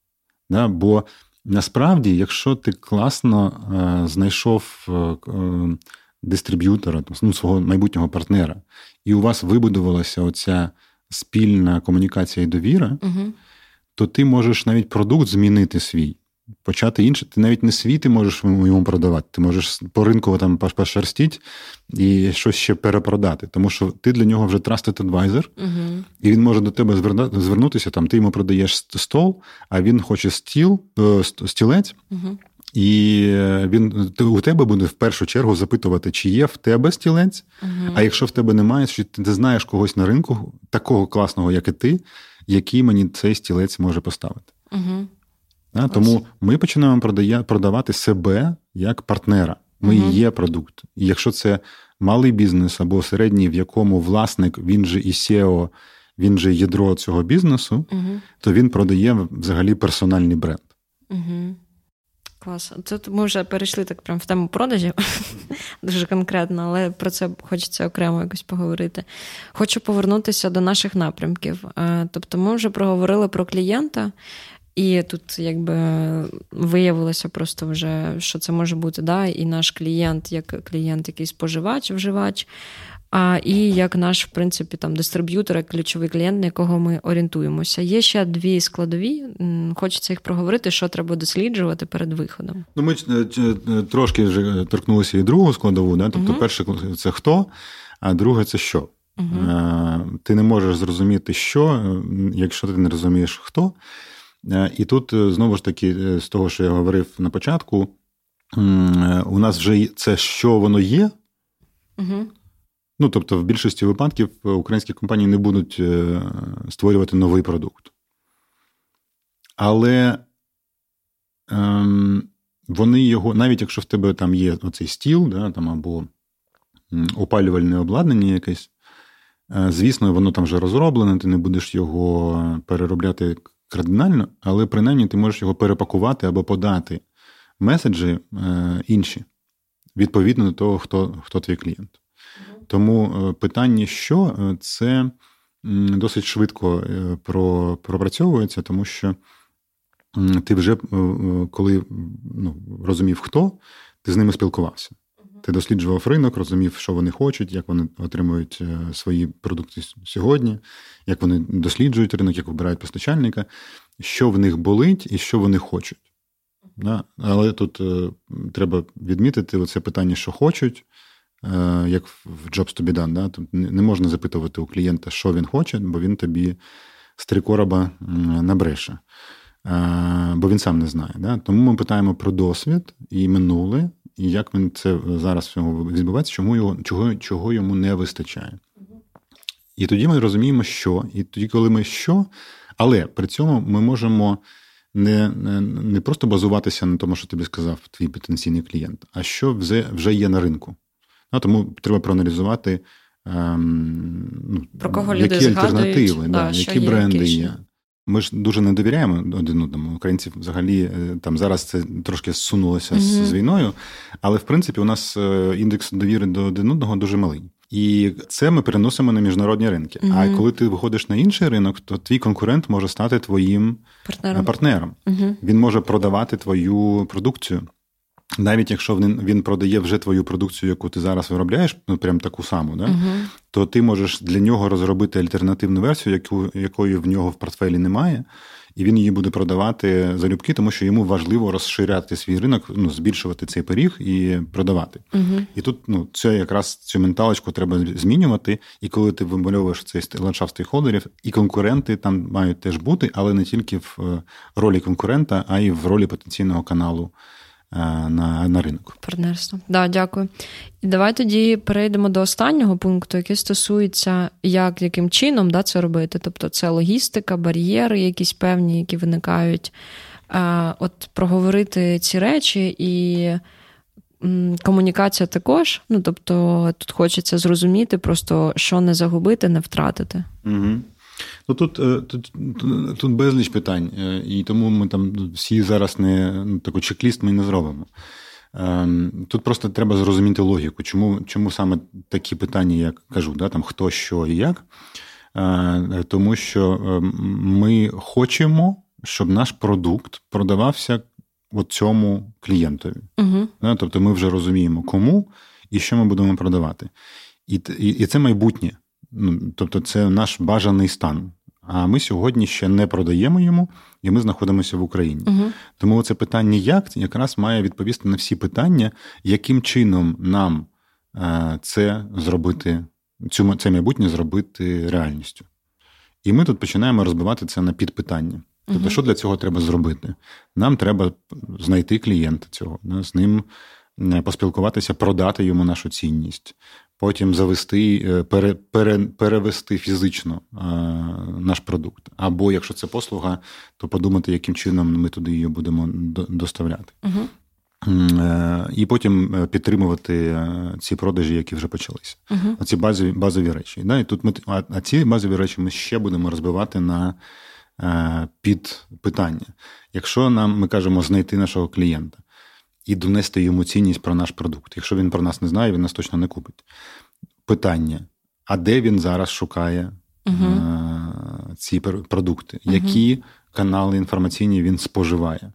Да, Бо насправді, якщо ти класно е, знайшов е, е дистриб'ютора, ну, свого майбутнього партнера, і у вас вибудувалася оця спільна комунікація і довіра, угу. то ти можеш навіть продукт змінити свій. Почати інше, ти навіть не свій ти можеш йому продавати. Ти можеш по ринку там пошерстіть і щось ще перепродати. Тому що ти для нього вже trusted advisor, угу. і він може до тебе звернутися. Там ти йому продаєш стол, а він хоче стіл, е, стілець. Угу. І він у тебе буде в першу чергу запитувати, чи є в тебе стілець. uh А якщо в тебе немає, чи ти знаєш когось на ринку, такого класного, як і ти, який мені цей стілець може поставити. uh А, тому ми починаємо продає, продавати себе як партнера. Ми uh є продукт. І якщо це малий бізнес або середній, в якому власник, він же і SEO, він же ядро цього бізнесу, то він продає взагалі персональний бренд. uh Клас. Тут ми вже перейшли так прямо в тему продажів дуже конкретно, але про це хочеться окремо якось поговорити. Хочу повернутися до наших напрямків. Е, тобто, ми вже проговорили про клієнта, і тут якби виявилося просто вже, що це може бути да, і наш клієнт, як клієнт, який споживач, вживач. А, І як наш, в принципі, там дистриб'ютор, як ключовий клієнт, на якого ми орієнтуємося. Є ще дві складові. Хочеться їх проговорити, що треба досліджувати перед виходом. Ну, ми е, е, трошки вже торкнулися і другу складову. Да? Тобто, угу. перше це хто, а друге це що. Угу. Ти не можеш зрозуміти, що, якщо ти не розумієш хто. І тут знову ж таки, з того, що я говорив на початку, у нас вже це що воно є. Угу. Ну, тобто, в більшості випадків е, українські компанії не будуть е, створювати новий продукт. Але ем, вони його, навіть якщо в тебе там є оцей стіл, да, там, або опалювальне обладнання якесь, е, звісно, воно там вже розроблене, ти не будеш його переробляти кардинально, але принаймні ти можеш його перепакувати або подати меседжі інші, відповідно до того, хто, хто твій клієнт. Тому е, питання, що е, це досить швидко е, пропрацьовується, тому що ти вже коли ну, розумів, хто, ти з ними спілкувався. Ти досліджував ринок, розумів, що вони хочуть, як вони отримують свої продукти сьогодні, як вони досліджують ринок, як обирають постачальника, що в них болить і що вони хочуть. Але тут треба відмітити оце питання, що хочуть, як в Jobs to be done. Да? Тут не можна запитувати у клієнта, що він хоче, бо він тобі з три короба набреше, е, бо він сам не знає. Да? Тому ми питаємо про досвід і минуле, і як він це зараз відбувається, чому його, чого, чого йому не вистачає. І тоді ми розуміємо, що, і тоді, коли ми що, але при цьому ми можемо не не, не просто базуватися на тому, що тобі сказав твій потенційний клієнт, а що вже, вже є на ринку. Ну, Тому треба проаналізувати, ем, ну, Про кого які люди альтернативи, да, які є, бренди які є. Ми ж дуже не довіряємо один одному. Українці взагалі е, там зараз це трошки зсунулося mm з війною, але в принципі у нас е, індекс довіри до один одного дуже малий. І це ми переносимо на міжнародні ринки. mm А коли ти виходиш на інший ринок, то твій конкурент може стати твоїм партнером. партнером. mm Він може продавати твою продукцію. Навіть якщо він він продає вже твою продукцію, яку ти зараз виробляєш, ну прям таку саму, да? Uh-huh. то ти можеш для нього розробити альтернативну версію, яку, якої в нього в портфелі немає, і він її буде продавати залюбки, тому що йому важливо розширяти свій ринок, ну, збільшувати цей пиріг і продавати. Uh-huh. І тут ну, це якраз цю менталочку треба змінювати. І коли ти вимальовуєш цей ландшафт стейкхолдерів, і конкуренти там мають теж бути, але не тільки в е, ролі конкурента, а й в ролі потенційного каналу. Е, на на ринок. Партнерство. Да, дякую. І давай тоді перейдемо до останнього пункту, який стосується, як яким чином да, це робити. Тобто це логістика, бар'єри, якісь певні, які виникають. А, От проговорити ці речі і. Комунікація також, ну тобто тут хочеться зрозуміти, просто що не загубити, не втратити. Угу. Ну тут е, тут, тут безліч питань, е, і тому ми там всі зараз не ну, таку чек-ліст ми не зробимо. Ем, тут просто треба зрозуміти логіку, чому чому саме такі питання, як кажу, да, там хто, що і як. Е, тому що ем, ми хочемо, щоб наш продукт продавався цьому клієнтові. Угу. Тобто ми вже розуміємо, кому і що ми будемо продавати. І, і, І це майбутнє. Ну, Тобто, це наш бажаний стан. А ми сьогодні ще не продаємо йому, і ми знаходимося в Україні. Угу. Тому це питання, як якраз має відповісти на всі питання, яким чином нам е, це зробити, цю це майбутнє зробити реальністю. І ми тут починаємо розбивати це на підпитання. Тобто, угу. що для цього треба зробити? Нам треба знайти клієнта цього, з ним е, поспілкуватися, продати йому нашу цінність потім завести, е, пере, пере, перевести фізично е, наш продукт. Або якщо це послуга, то подумати, яким чином ми туди її будемо доставляти. Угу. І потім підтримувати ці продажі, які вже почалися. uh Оці базові базові речі. Да? І тут ми, А ці базові речі ми ще будемо розбивати на під питання. Якщо нам ми кажемо знайти нашого клієнта, і донести йому цінність про наш продукт. Якщо він про нас не знає, він нас точно не купить. Питання: а де він зараз шукає uh ці продукти? uh Які канали інформаційні він споживає?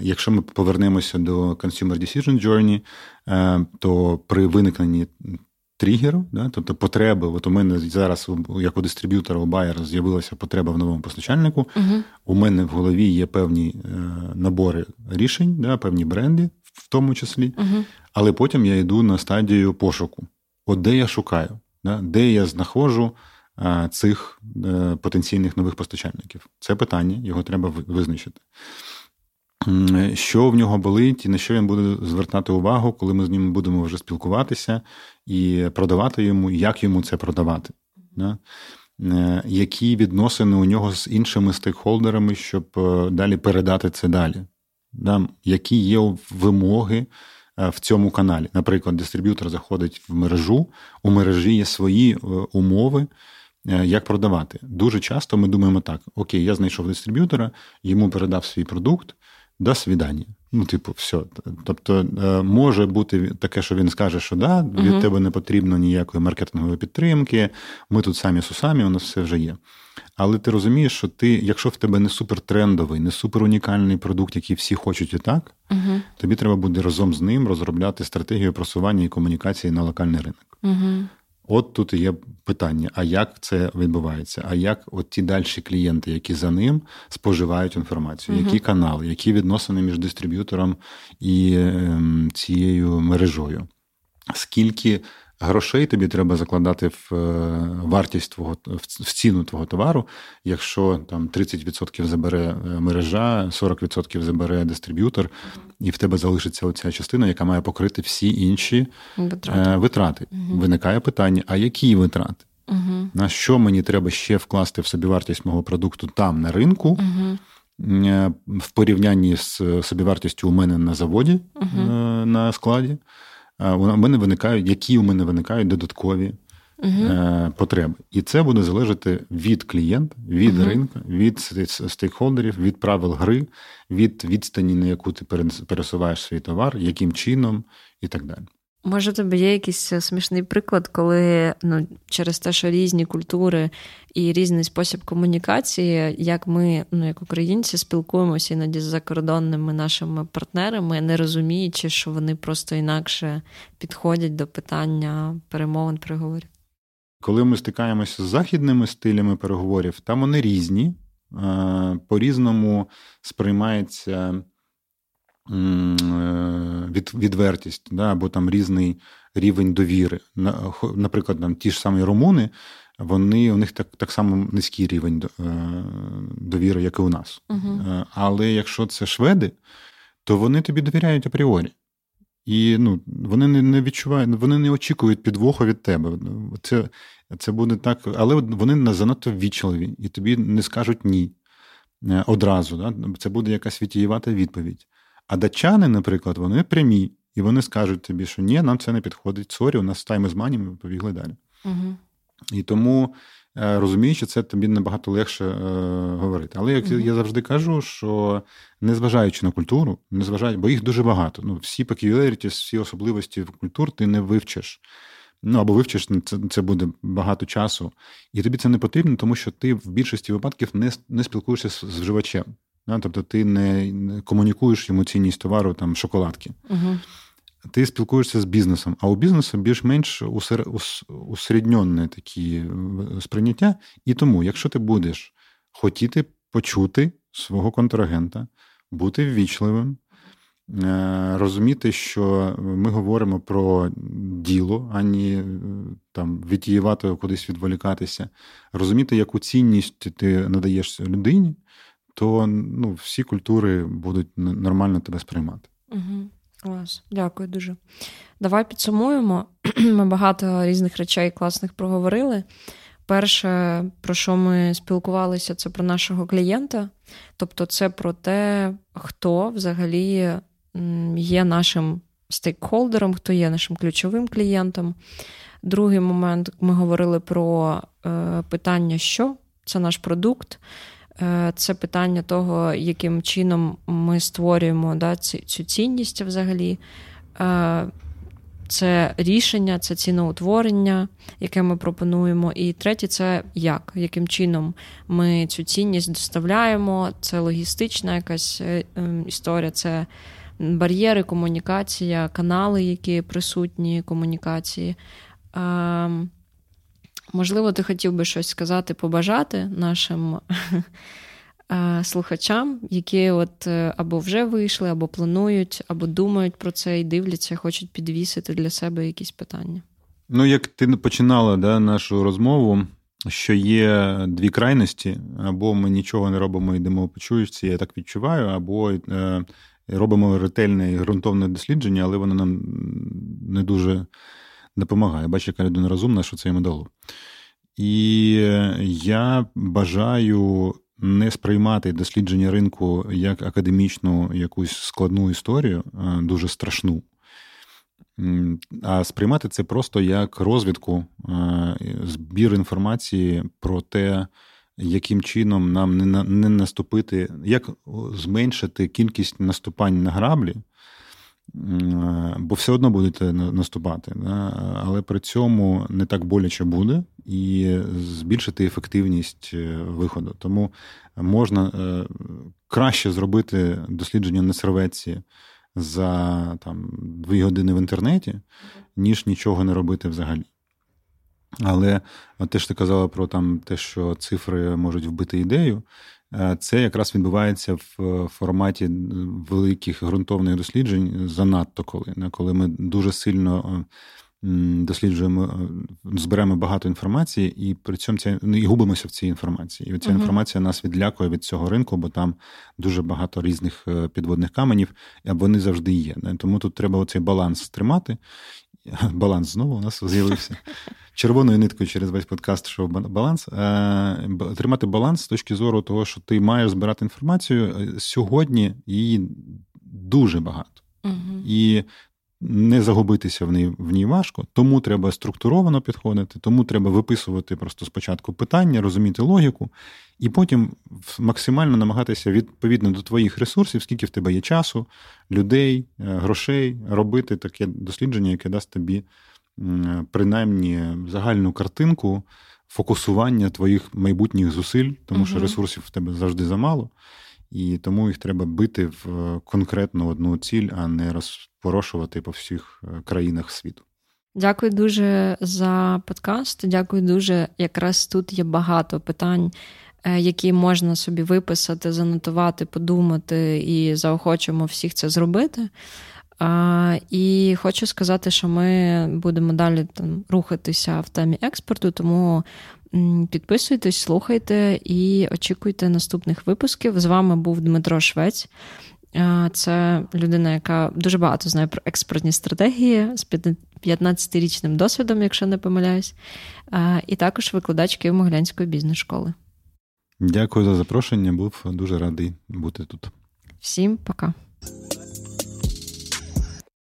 Якщо ми повернемося до Consumer Decision Journey, то при виникненні тригеру, да, тобто потреби. От у мене зараз, як у дистриб'ютора, у Байер з'явилася потреба в новому постачальнику. uh У мене в голові є певні е, набори рішень, да, певні бренди, в тому числі, uh але потім я йду на стадію пошуку. От де я шукаю, да, де я знаходжу е, цих е, потенційних нових постачальників. Це питання, його треба визначити що в нього болить і на що він буде звертати увагу, коли ми з ним будемо вже спілкуватися і продавати йому, як йому це продавати. Да? Е, які відносини у нього з іншими стейкхолдерами, щоб е, далі передати це далі? Да? Які є вимоги е, в цьому каналі? Наприклад, дистриб'ютор заходить в мережу, у мережі є свої умови. Як продавати? Дуже часто ми думаємо так: окей, я знайшов дистриб'ютора, йому передав свій продукт, до свідання. Ну, типу, все. Тобто, е, може бути таке, що він скаже, що да, від uh тебе не потрібно ніякої маркетингової підтримки, ми тут самі сусамі, у нас все вже є. Але ти розумієш, що ти, якщо в тебе не супертрендовий, не суперунікальний продукт, який всі хочуть і так, uh тобі треба буде разом з ним розробляти стратегію просування і комунікації на локальний ринок. uh От тут і є питання: а як це відбувається? А як от ті далі клієнти, які за ним споживають інформацію, які канали, які відносини між дистриб'ютором і ем, цією мережою? Скільки грошей тобі треба закладати в е, вартість твого в ціну твого товару, якщо там 30% забере е, мережа, 40% забере дистриб'ютор, і в тебе залишиться оця частина, яка має покрити всі інші витрати. Е, витрати. Угу. Виникає питання: а які витрати? Угу. На що мені треба ще вкласти в собівартість мого продукту там на ринку? Угу. В порівнянні з собівартістю у мене на заводі uh на складі, у мене виникають, які у мене виникають додаткові uh потреби. І це буде залежати від клієнта, від uh ринку, від стейкхолдерів, від правил гри, від відстані, на яку ти пересуваєш свій товар, яким чином і так далі. Може, тобі є якийсь е, смішний приклад, коли ну, через те, що різні культури і різний спосіб комунікації, як ми, ну як українці, спілкуємося іноді з закордонними нашими партнерами, не розуміючи, що вони просто інакше підходять до питання перемовин переговорів. Коли ми стикаємося з західними стилями переговорів, там вони різні, по різному сприймається. Е, від, відвертість, да, або там різний рівень довіри. Наприклад, там ті ж самі румуни, вони у них так так само низький рівень е, довіри, як і у нас. uh Але якщо це шведи, то вони тобі довіряють апріорі. І ну, вони не не відчувають, вони не очікують підвоху від тебе. Це це буде так, але вони занадто ввічливі, і тобі не скажуть ні одразу. Да? Це буде якась відтіювата відповідь. А датчани, наприклад, вони прямі, і вони скажуть тобі, що ні, нам це не підходить. Sorry, у нас time is money, ми побігли далі. Угу. І тому е, розуміючи, це тобі набагато легше е, говорити. Але як угу. я завжди кажу, що незважаючи на культуру, незважаючи, бо їх дуже багато. Ну, Всі peculiarities, всі особливості культур ти не вивчиш. Ну або вивчиш, це це буде багато часу, і тобі це не потрібно, тому що ти в більшості випадків не не спілкуєшся з вживачем. Тобто ти не комунікуєш йому цінність товару там шоколадки. Угу. Ти спілкуєшся з бізнесом, а у бізнесу більш-менш усередньонне такі е, сприйняття. І тому, якщо ти будеш хотіти почути свого контрагента, бути ввічливим, е, розуміти, що ми говоримо про діло, а не е, там відтіювати кудись відволікатися, розуміти, яку цінність ти надаєш людині то ну, всі культури будуть нормально тебе сприймати. Угу. Клас, дякую дуже. Давай підсумуємо. Ми багато різних речей класних проговорили. Перше, про що ми спілкувалися, це про нашого клієнта. Тобто, це про те, хто взагалі є нашим стейкхолдером, хто є нашим ключовим клієнтом. Другий момент ми говорили про е, питання, що це наш продукт. Е, це питання того, яким чином ми створюємо да, цю цінність взагалі. Е, це рішення, це ціноутворення, яке ми пропонуємо. І третє це як, яким чином ми цю цінність доставляємо. Це логістична якась е, ем, історія, це бар'єри, комунікація, канали, які присутні комунікації. Можливо, ти хотів би щось сказати, побажати нашим Е, слухачам, які от е, або вже вийшли, або планують, або думають про це і дивляться, хочуть підвісити для себе якісь питання. Ну, як ти починала да, нашу розмову, що є дві крайності, або ми нічого не робимо, йдемо по чуючці, я так відчуваю, або е, робимо ретельне і ґрунтовне дослідження, але воно нам не дуже допомагає. Бачу, яка людина розумна, що це йому дало. І я бажаю не сприймати дослідження ринку як академічну якусь складну історію, е, дуже страшну, а сприймати це просто як розвідку, е, збір інформації про те, яким чином нам не наступити, як зменшити кількість наступань на граблі. Бо все одно будете наступати, але при цьому не так боляче буде і збільшити ефективність е, виходу. Тому можна е, краще зробити дослідження на серветці за там, дві години в інтернеті, ніж нічого не робити взагалі. Але те, що ти казала про там, те, що цифри можуть вбити ідею, це якраз відбувається в форматі великих ґрунтовних досліджень занадто коли. Коли ми дуже сильно досліджуємо, е, зберемо багато інформації, і при цьому ця, ну, і губимося в цій інформації. І ця uh інформація нас відлякує від цього ринку, бо там дуже багато різних е, підводних каменів, а вони завжди є. Тому тут треба оцей баланс тримати. Баланс знову у нас з'явився. Червоною ниткою через весь подкаст, що баланс. Е, тримати баланс з точки зору того, що ти маєш збирати інформацію. Сьогодні її дуже багато. Угу. І не загубитися в ній в ній важко, тому треба структуровано підходити, тому треба виписувати просто спочатку питання, розуміти логіку, і потім максимально намагатися відповідно до твоїх ресурсів, скільки в тебе є часу, людей, е, грошей, робити таке дослідження, яке дасть тобі принаймні загальну картинку фокусування твоїх майбутніх зусиль, тому угу. що ресурсів в тебе завжди замало. І тому їх треба бити в е, конкретну одну ціль, а не розпорошувати по всіх е, країнах світу. Дякую дуже за подкаст. Дякую дуже. Якраз тут є багато питань, е, які можна собі виписати, занотувати, подумати і заохочуємо всіх це зробити. І хочу сказати, що ми будемо далі там рухатися в темі експорту, тому Підписуйтесь, слухайте і очікуйте наступних випусків. З вами був Дмитро Швець. Це людина, яка дуже багато знає про експортні стратегії з 15-річним досвідом, якщо не помиляюсь, і також викладач Києво-Могилянської бізнес-школи. Дякую за запрошення. Був дуже радий бути тут. Всім пока.